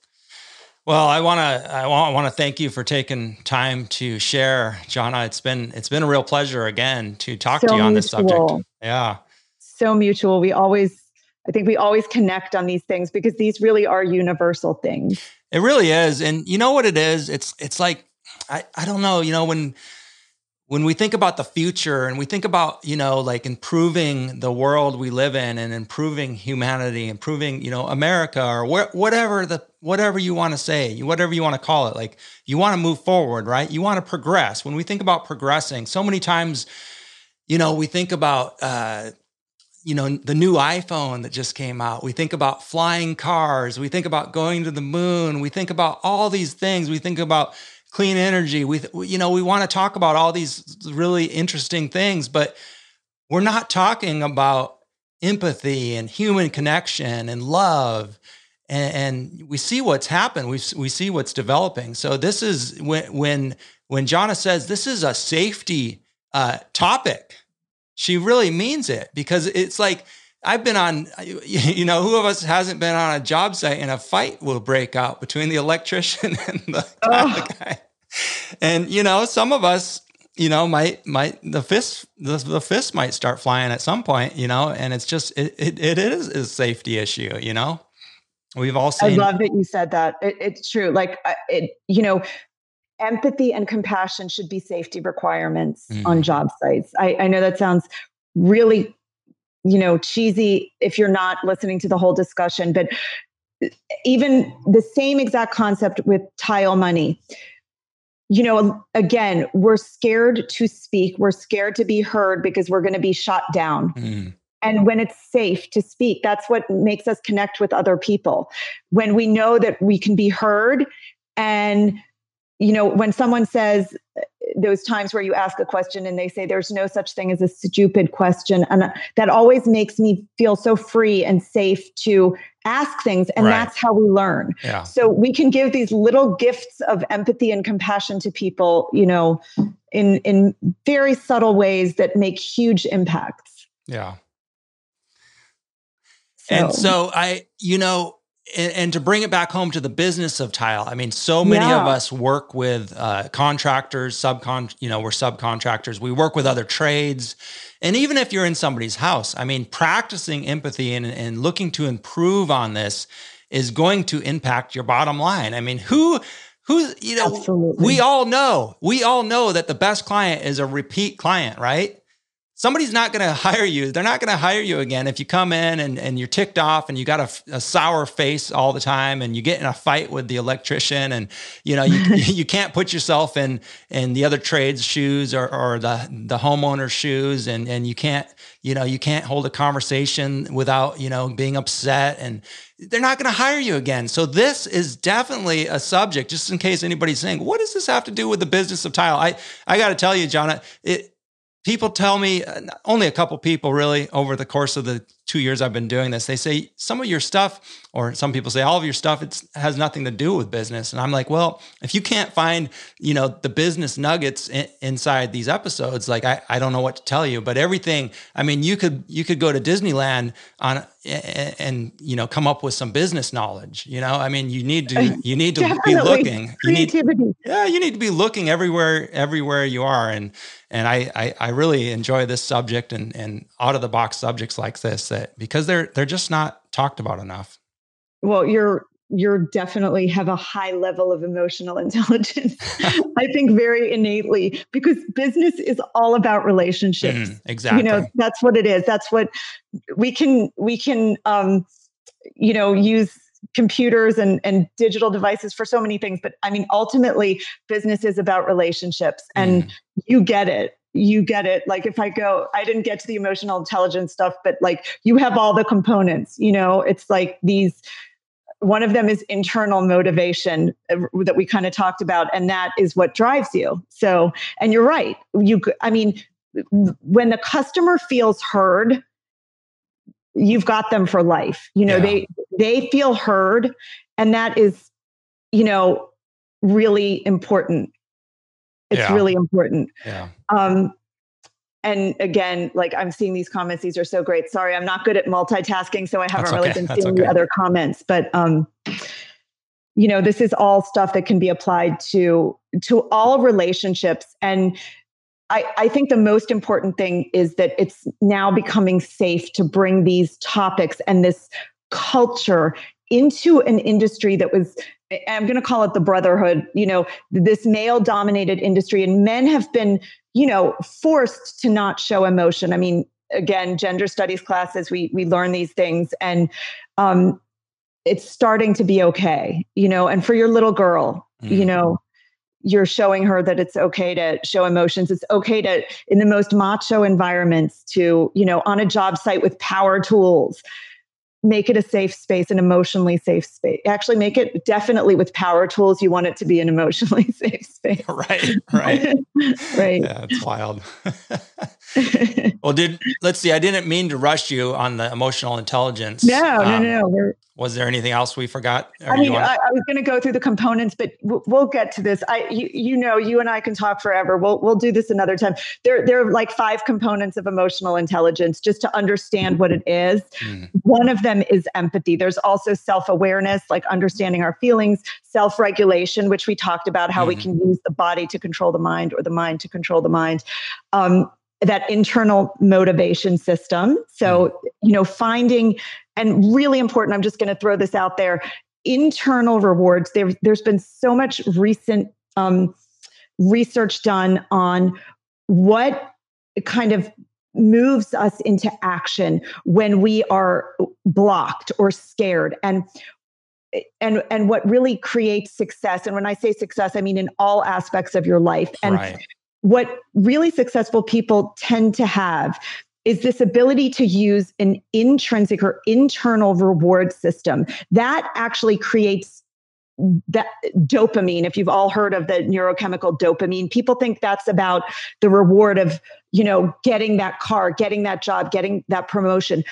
Well i want to i want to thank you for taking time to share. Jana it's been it's been a real pleasure again to talk so to you on this subject. Yeah. So mutual. We always I think we always connect on these things because these really are universal things. It really is. And you know what it is? It's it's like I, I don't know, you know, when when we think about the future and we think about, you know, like improving the world we live in and improving humanity, improving, you know, America or wh- whatever the whatever you want to say, whatever you want to call it, like you want to move forward, right? You want to progress. When we think about progressing, so many times, you know, we think about uh, you know the new iphone that just came out. We think about flying cars. We think about going to the moon. We think about all these things. We think about clean energy. We you know we want to talk about all these really interesting things but we're not talking about empathy and human connection and love. And, and we see what's happened. We, we see what's developing. So this is when when when Jana says this is a safety uh, topic she really means it because it's like I've been on, *laughs* you know, who of us hasn't been on a job site and a fight will break out between the electrician *laughs* and the, oh. guy. And, you know, some of us, you know, might, might, the fist, the, the fist might start flying at some point, you know, and it's just, it, it, it is a safety issue, you know? We've all seen. I love that you said that. It, it's true. Like, it, you know, empathy and compassion should be safety requirements mm. on job sites. I, I know that sounds really you know cheesy if you're not listening to the whole discussion but even the same exact concept with tile money you know again we're scared to speak we're scared to be heard because we're going to be shot down mm. and when it's safe to speak that's what makes us connect with other people when we know that we can be heard and you know when someone says uh, those times where you ask a question and they say there's no such thing as a stupid question and uh, that always makes me feel so free and safe to ask things and right. that's how we learn yeah. so we can give these little gifts of empathy and compassion to people you know in in very subtle ways that make huge impacts yeah so. and so i you know and, and, to bring it back home to the business of tile, I mean, so many yeah. of us work with uh, contractors, subcon, you know, we're subcontractors. We work with other trades, and even if you're in somebody's house, I mean, practicing empathy and, and looking to improve on this is going to impact your bottom line. I mean, who who you know, Absolutely. we all know, we all know that the best client is a repeat client, right? Somebody's not going *laughs* to hire you. They're not going to hire you again if you come in and, and you're ticked off and you got a, a, sour face all the time and you get in a fight with the electrician and you know you, *laughs* you can't put yourself in in the other trades shoes or, or the the homeowner's shoes and and you can't you know you can't hold a conversation without you know being upset and they're not going to hire you again. So this is definitely a subject. Just in case anybody's saying, "What does this have to do with the business of tile?" I I got to tell you, John, it people tell me uh, only a couple people really over the course of the two years I've been doing this, they say some of your stuff, or some people say all of your stuff, it has nothing to do with business. And I'm like, well, if you can't find, you know, the business nuggets in, inside these episodes, like I, I don't know what to tell you, but everything, I mean, you could, you could go to Disneyland on and, and you know, come up with some business knowledge, you know, I mean, you need to, *laughs* you need to Definitely. be looking, you need, yeah, you need to be looking everywhere, everywhere you are. And, and I, I, I really enjoy this subject and, and out of the box subjects like this that because they're they're just not talked about enough. Well, you're you're definitely have a high level of emotional *laughs* intelligence. I think very innately because business is all about relationships. Mm, exactly. You know, that's what it is. That's what we can we can um you know use computers and, and digital devices for so many things but i mean ultimately business is about relationships and mm. you get it you get it. Like if I go, I didn't get to the emotional intelligence stuff, but like you have all the components, you know, it's like these one of them is internal motivation uh, that we kind of talked about and that is what drives you so and you're right you i mean when the customer feels heard you've got them for life you know yeah. they they feel heard and that is you know really important it's yeah. really important. Yeah. Um, and again, like I'm seeing these comments, these are so great. Sorry, I'm not good at multitasking, so I haven't really been seeing okay. the other comments. But um, you know, this is all stuff that can be applied to to all relationships. And I, I think the most important thing is that it's now becoming safe to bring these topics and this culture into an industry that was I'm going to call it the brotherhood, you know, this male dominated industry and men have been, you know, forced to not show emotion. I mean, again, gender studies classes, we we learn these things and um it's starting to be okay, you know, and for your little girl, mm. you know, you're showing her that it's okay to show emotions. It's okay to in the most macho environments to, you know, on a job site with power tools make it a safe space, an emotionally safe space. Actually, make it definitely with power tools. You want it to be an emotionally *laughs* safe space. Right, right, *laughs* right. Yeah, it's wild. *laughs* *laughs* well, did let's see. I didn't mean to rush you on the emotional intelligence. No, um, no, no. We're, was there anything else we forgot? I mean, I, I, was going to go through the components, but we'll, we'll get to this. I, you, you, know, you and I can talk forever. We'll we'll do this another time. There, there are like five components of emotional intelligence, just to understand what it is. Mm. One of them is empathy. There's also self awareness, like understanding our feelings, self regulation, which we talked about, how mm. we mm-hmm. can use the body to control the mind or the mind to control the mind. Um, that internal motivation system. So, mm. you know, finding and really important, I'm just going to throw this out there internal rewards. There, there's been so much recent um, research done on what kind of moves us into action when we are blocked or scared and and and what really creates success and when i say success i mean in all aspects of your life and right. What really successful people tend to have is this ability to use an intrinsic or internal reward system. That actually creates that dopamine. If you've all heard of the neurochemical dopamine people think that's about the reward of you know getting that car getting that job getting that promotion.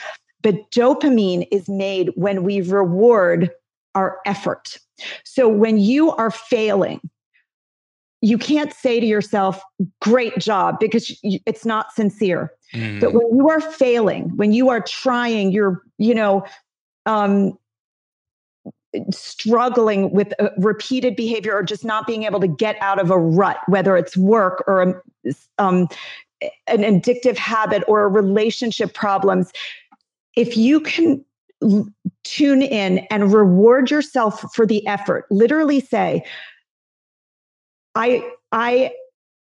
But dopamine is made when we reward our effort. So when you are failing you can't say to yourself great job because it's not sincere mm. but when you are failing when you are trying you're you know um struggling with repeated behavior or just not being able to get out of a rut, whether it's work or a, um, an addictive habit or relationship problems, if you can tune in and reward yourself for the effort, literally say, I, I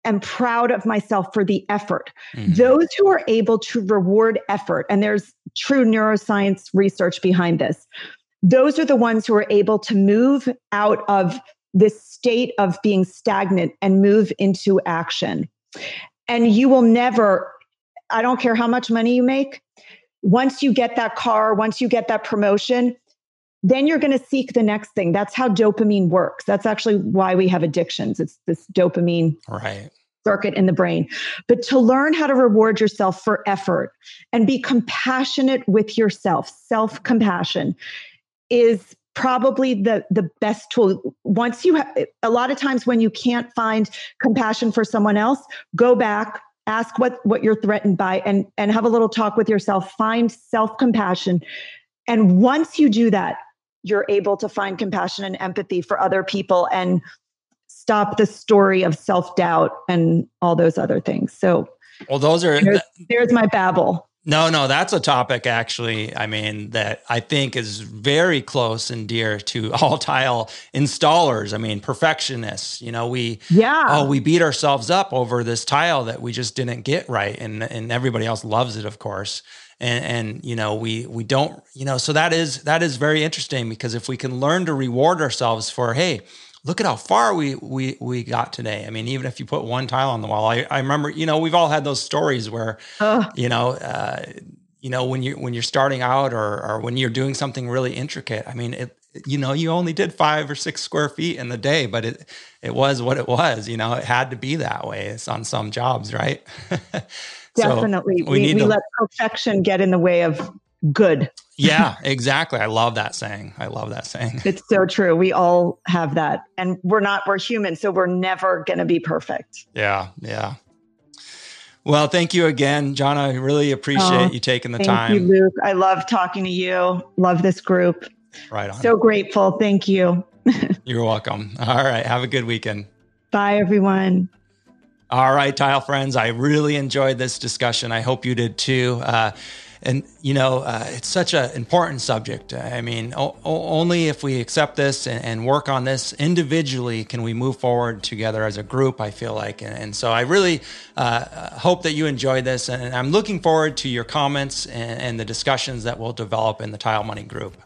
am proud of myself for the effort. Mm-hmm. Those who are able to reward effort, and there's true neuroscience research behind this, those are the ones who are able to move out of this state of being stagnant and move into action. And you will never, I don't care how much money you make, once you get that car, once you get that promotion, then you're going to seek the next thing. That's how dopamine works. That's actually why we have addictions. It's this dopamine right. circuit in the brain. But to learn how to reward yourself for effort and be compassionate with yourself, self compassion is probably the the best tool once you have a lot of times when you can't find compassion for someone else go back ask what what you're threatened by and and have a little talk with yourself find self compassion and once you do that you're able to find compassion and empathy for other people and stop the story of self doubt and all those other things so well those are there's, there's my babble no, no, that's a topic actually. I mean, that I think is very close and dear to *laughs* all tile installers. I mean, perfectionists. You know, we yeah. Oh, we beat ourselves up over this tile that we just didn't get right, and and everybody else loves it, of course. And and you know, we we don't. You know, so that is that is very interesting because if we can learn to reward ourselves for, hey, look at how far we we we got today. I mean, even if you put one tile on the wall, I, I remember, you know, we've all had those stories where, you know, uh, you know, when you when you're starting out or or when you're doing something really intricate. I mean, it you know, you only did five or six square feet in the day, but it it was what it was. You know, it had to be that way. It's on some jobs, right? *laughs* Definitely, so we, we, we to, let perfection get in the way of good. yeah, *laughs* exactly. I love that saying. I love that saying. It's so true. We all have that. And we're not, we're human. So we're never going to be perfect. Yeah. Yeah. Well, thank you again, John. I really appreciate oh, you taking the time. Thank you, Luke. I love talking to you. Love this group. Right on. So grateful. Thank you. *laughs* You're welcome. All right. Have a good weekend. Bye, everyone. All right, tile friends. I really enjoyed this discussion. I hope you did too. Uh, and you know uh, it's such an important subject i mean o- only if we accept this and, and, work on this individually can we move forward together as a group i feel like and, and so i really uh, hope that you enjoyed this and i'm looking forward to your comments and, and the discussions that will develop in the tile money group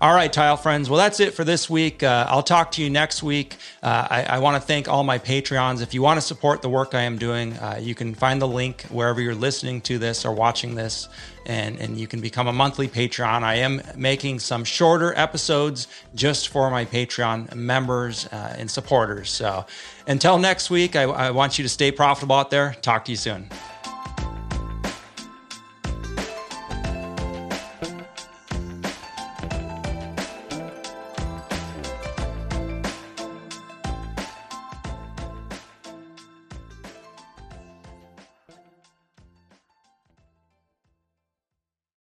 all right, tile friends. Well, that's it for this week. Uh, I'll talk to you next week. Uh, I, I want to thank all my Patreons. If you want to support the work I am doing, uh, you can find the link wherever you're listening to this or watching this, and, and you can become a monthly Patreon. I am making some shorter episodes just for my Patreon members uh, and supporters. So until next week, I, I want you to stay profitable out there. Talk to you soon.